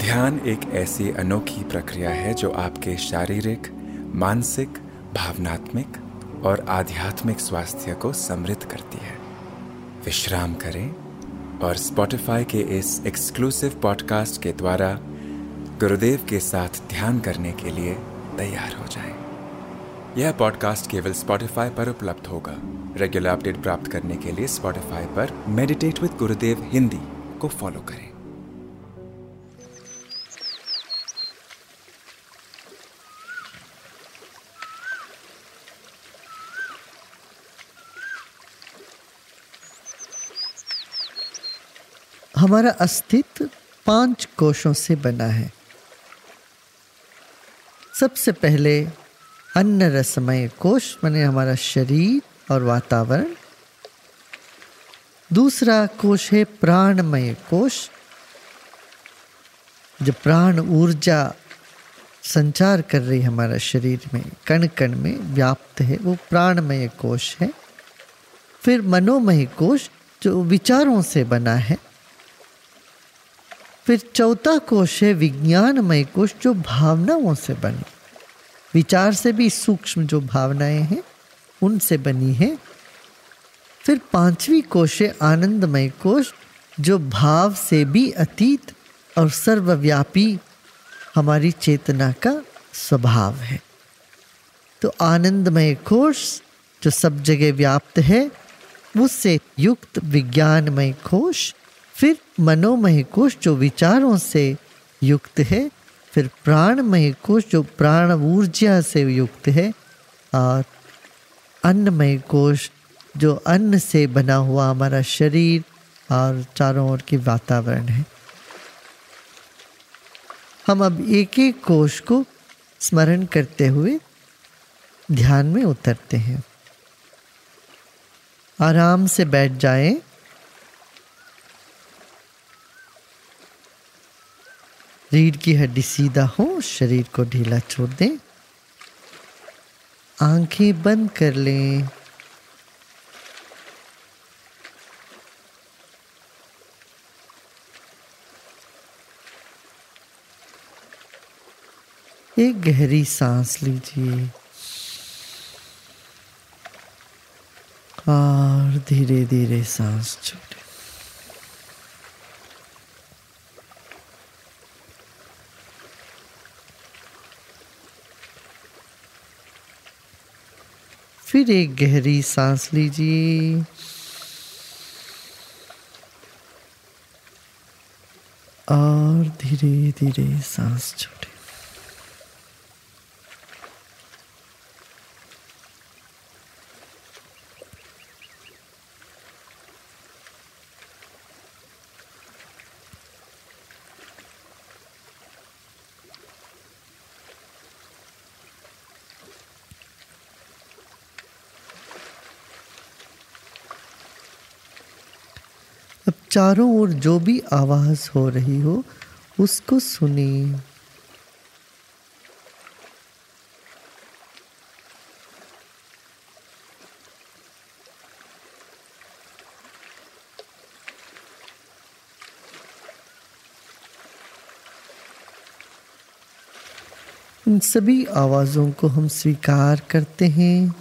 ध्यान एक ऐसी अनोखी प्रक्रिया है जो आपके शारीरिक, मानसिक, भावनात्मक और आध्यात्मिक स्वास्थ्य को समृद्ध करती है। विश्राम करें और स्पॉटिफाई के इस एक्सक्लूसिव पॉडकास्ट के द्वारा गुरुदेव के साथ ध्यान करने के लिए तैयार हो जाएँ। यह पॉडकास्ट केवल स्पॉटिफाई पर उपलब्ध होगा। रेगुलर अपडेट प्राप्त करने के लिए स्पॉटिफाई पर मेडिटेट विद गुरुदेव हिंदी को फॉलो करें। हमारा अस्तित्व पाँच कोशों से बना है। सबसे पहले अन्न रसमय कोश, माने हमारा शरीर और वातावरण। दूसरा कोश है प्राणमय कोश, जो प्राण ऊर्जा संचार कर रही हमारा शरीर में कण कण में व्याप्त है, वो प्राणमय कोश है। फिर मनोमय कोश, जो विचारों से बना है। फिर चौथा कोश है विज्ञानमय कोश, जो भावनाओं से बनी। विचार से भी सूक्ष्म जो भावनाएँ हैं, उनसे बनी है। फिर पांचवी कोश है आनंदमय कोश, जो भाव से भी अतीत और सर्वव्यापी हमारी चेतना का स्वभाव है। तो आनंदमय कोश, जो सब जगह व्याप्त है उससे युक्त विज्ञानमय कोश फिर मनोमय कोश जो विचारों से युक्त है, फिर प्राणमय कोश जो प्राण ऊर्जा से युक्त है, और अन्नमय कोश जो अन्न से बना हुआ हमारा शरीर और चारों ओर के वातावरण है। हम अब एक एक कोश को स्मरण करते हुए ध्यान में उतरते हैं। आराम से बैठ जाएँ। रीढ़ की हड्डी सीधा हो, शरीर को ढीला छोड़ दें। आँखें बंद कर लें। एक गहरी सांस लीजिए। और धीरे धीरे सांस छोड़े। फिर एक गहरी सांस लीजिए। और धीरे धीरे सांस छोड़े अब चारों ओर जो भी आवाज़ हो रही हो, उसको सुनिए इन सभी आवाज़ों को हम स्वीकार करते हैं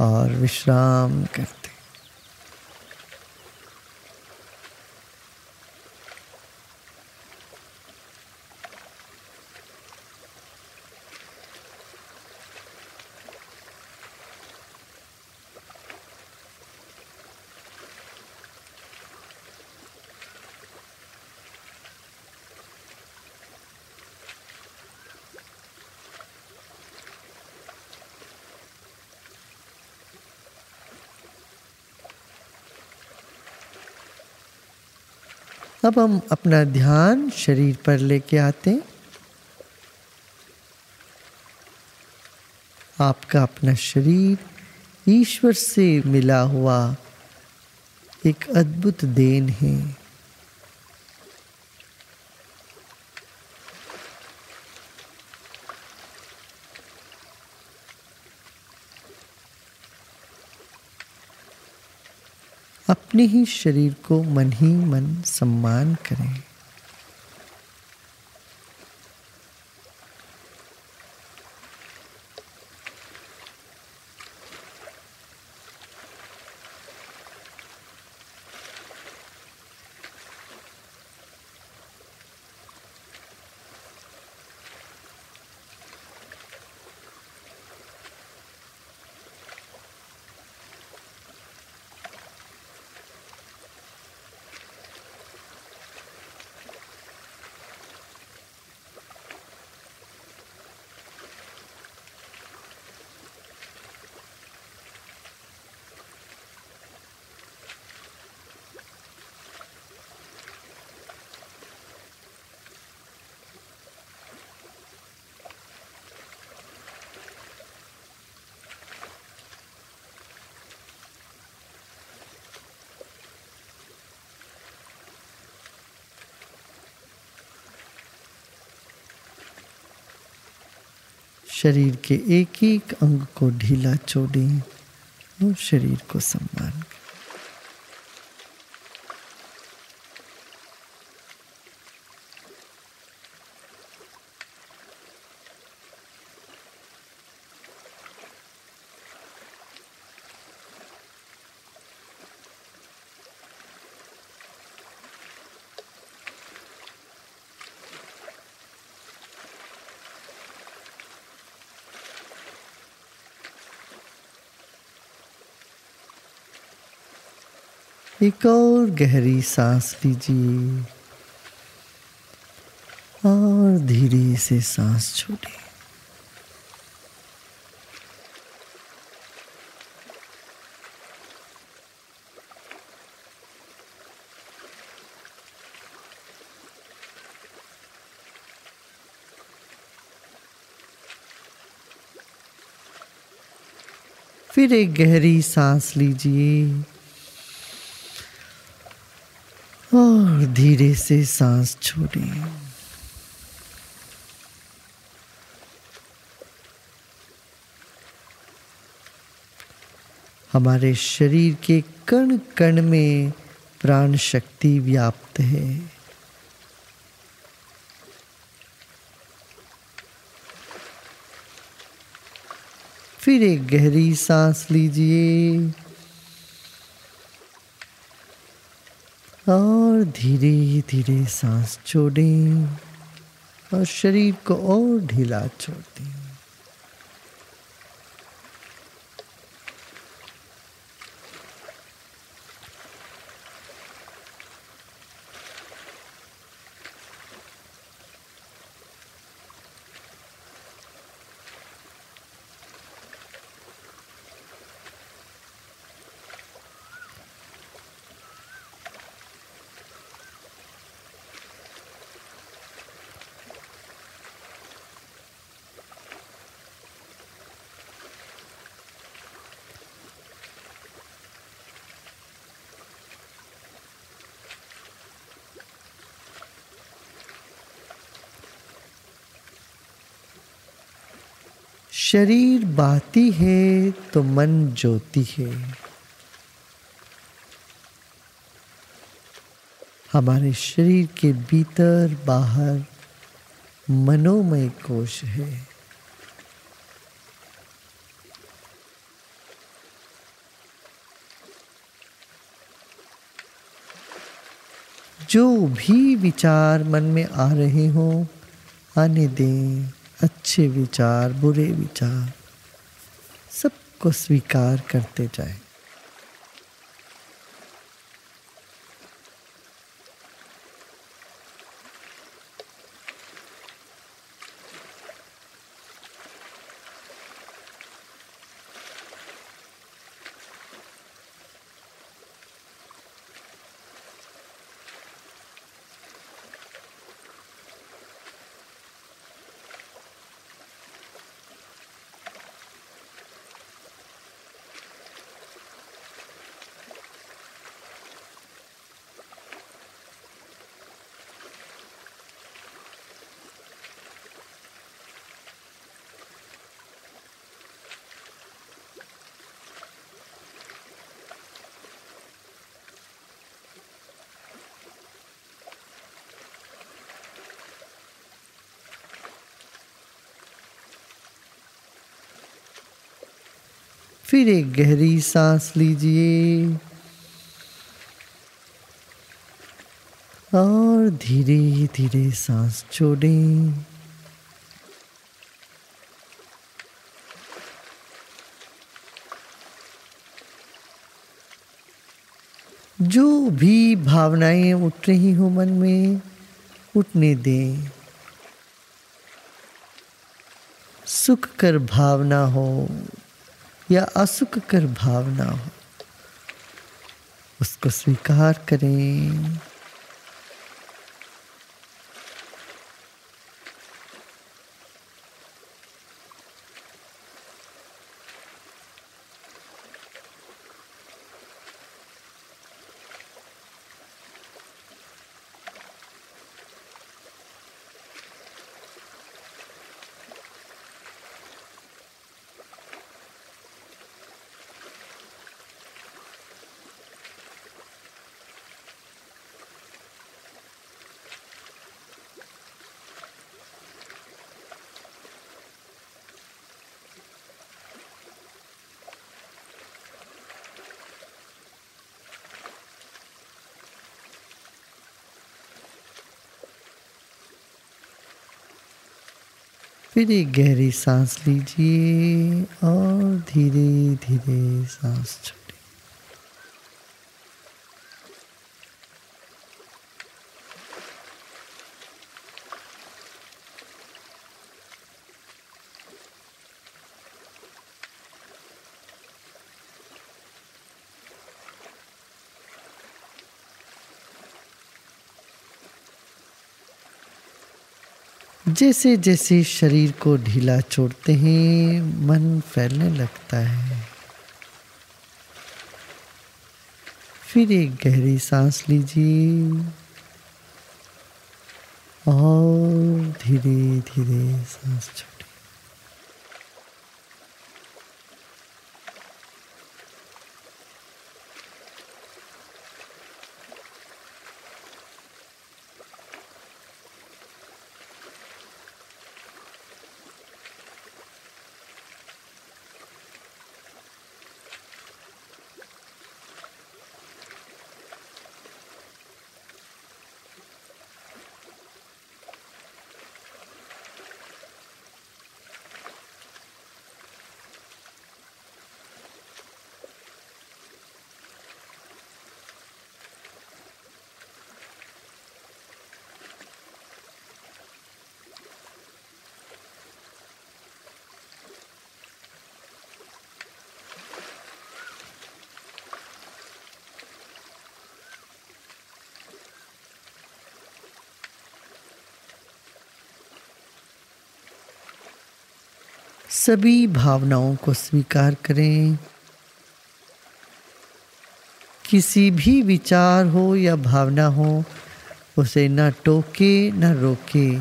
और विश्राम करते हैं। अब हम अपना ध्यान शरीर पर लेके आते हैं। आपका अपना शरीर ईश्वर से मिला हुआ एक अद्भुत देन है। अपने ही शरीर को मन ही मन सम्मान करें। शरीर के एक एक अंग को ढीला छोड़ें और शरीर को सम्मान करें एक और गहरी सांस लीजिए और धीरे से सांस छोड़िए फिर एक गहरी सांस लीजिए। और धीरे से सांस छोड़ें। हमारे शरीर के कण कण में प्राण शक्ति व्याप्त है। फिर एक गहरी सांस लीजिए। और धीरे धीरे सांस छोड़ें और शरीर को और ढीला छोड़। दें शरीर बाती है तो मन ज्योति है। हमारे शरीर के भीतर बाहर मनोमय कोश है। जो भी विचार मन में आ रहे हों, आने दें। अच्छे विचार बुरे विचार सबको स्वीकार करते जाएँ। फिर एक गहरी सांस लीजिए। और धीरे धीरे सांस छोड़ें। जो भी भावनाएँ उठ रही हो मन में, उठने दें। सुख कर भावना हो। या असुख कर भावना हो उसको स्वीकार करें। फिर एक गहरी सांस लीजिए और धीरे धीरे सांस छोड़िए। जैसे जैसे शरीर को ढीला छोड़ते हैं, मन फैलने लगता है। फिर एक गहरी सांस लीजिए और धीरे धीरे सांस छोड़िए। सभी भावनाओं को स्वीकार करें। किसी भी विचार हो या भावना हो, उसे ना टोके, न रोके।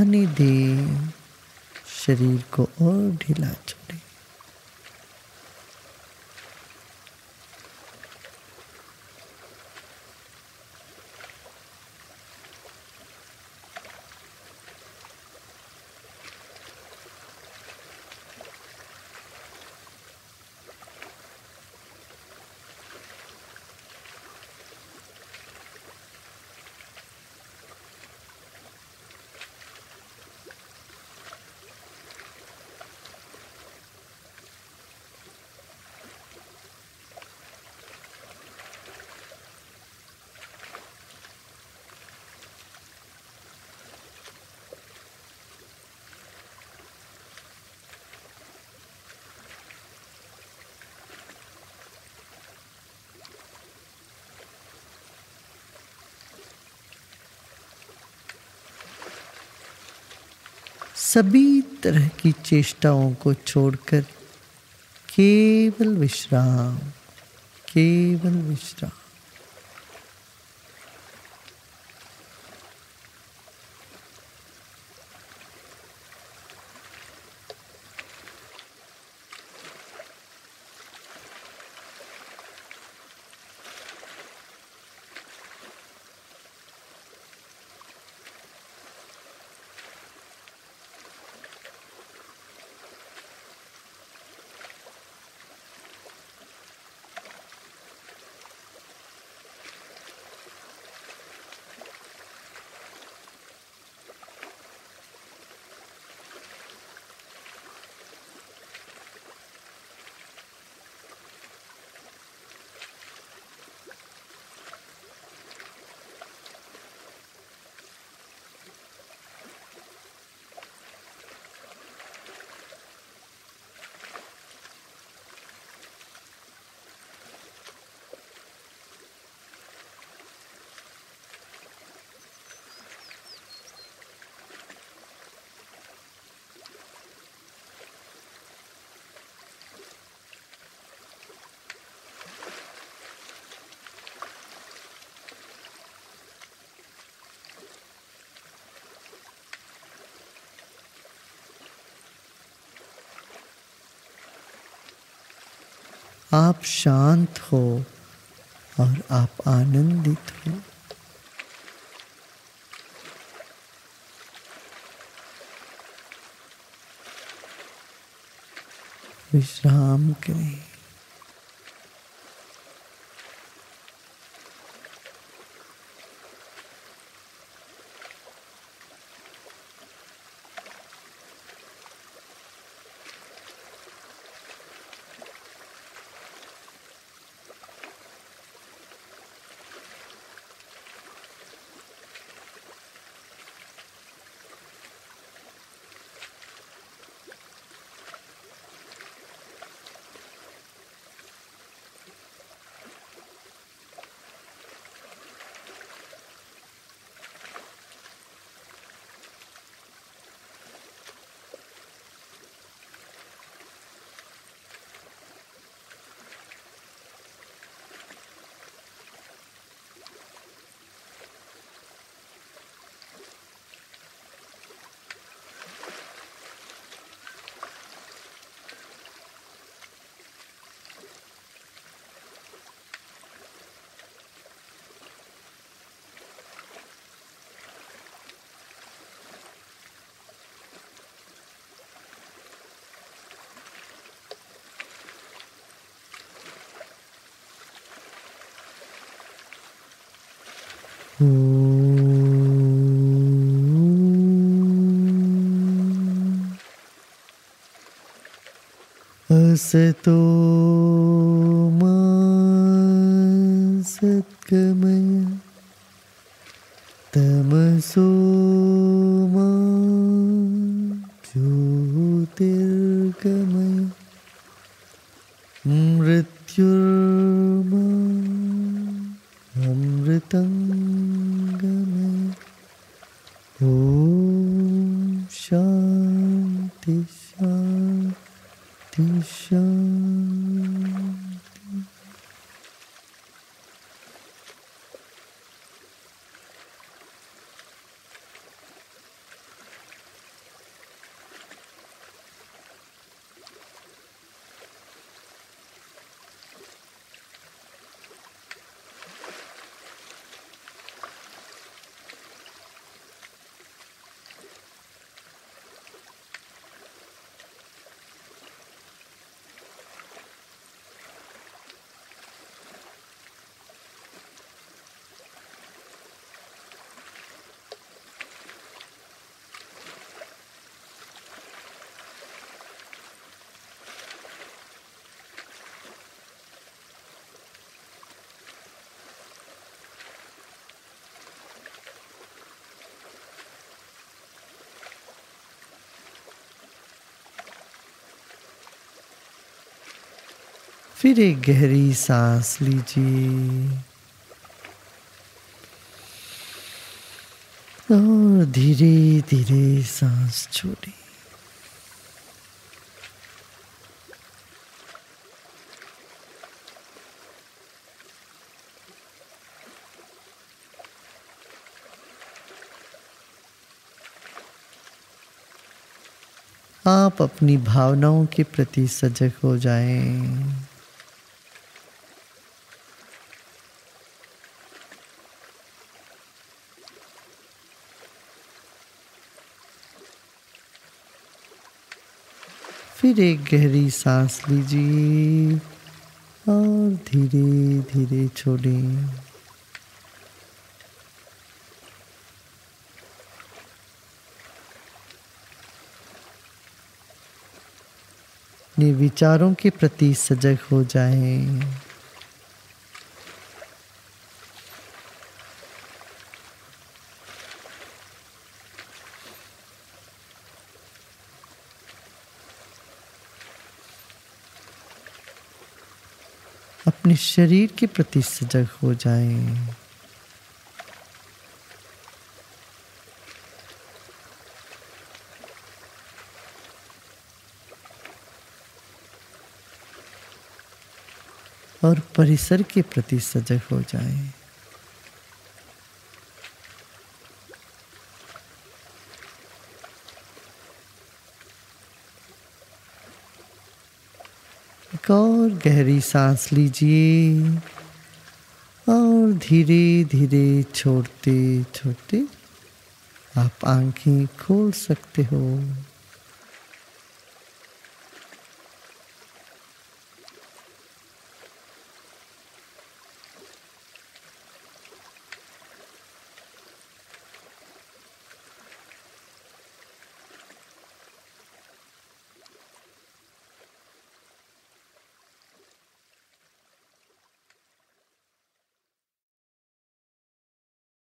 आने दे, शरीर को और ढिला ढीला छोड़े सभी तरह की चेष्टाओं को छोड़कर केवल विश्राम केवल विश्राम। आप शांत हो और आप आनंदित हो। विश्राम करें। असतो मा सद्गमय तमसो मा 地冰箱 फिर एक गहरी सांस लीजिए और धीरे धीरे सांस छोड़िए आप अपनी भावनाओं के प्रति सजग हो जाएँ। फिर एक गहरी सांस लीजिए और धीरे धीरे छोड़ें अपने विचारों के प्रति सजग हो जाएँ। अपने शरीर के प्रति सजग हो जाएँ। और परिसर के प्रति सजग हो जाएँ। एक और गहरी सांस लीजिए और धीरे धीरे छोड़ते छोड़ते आप आँखें खोल सकते हो।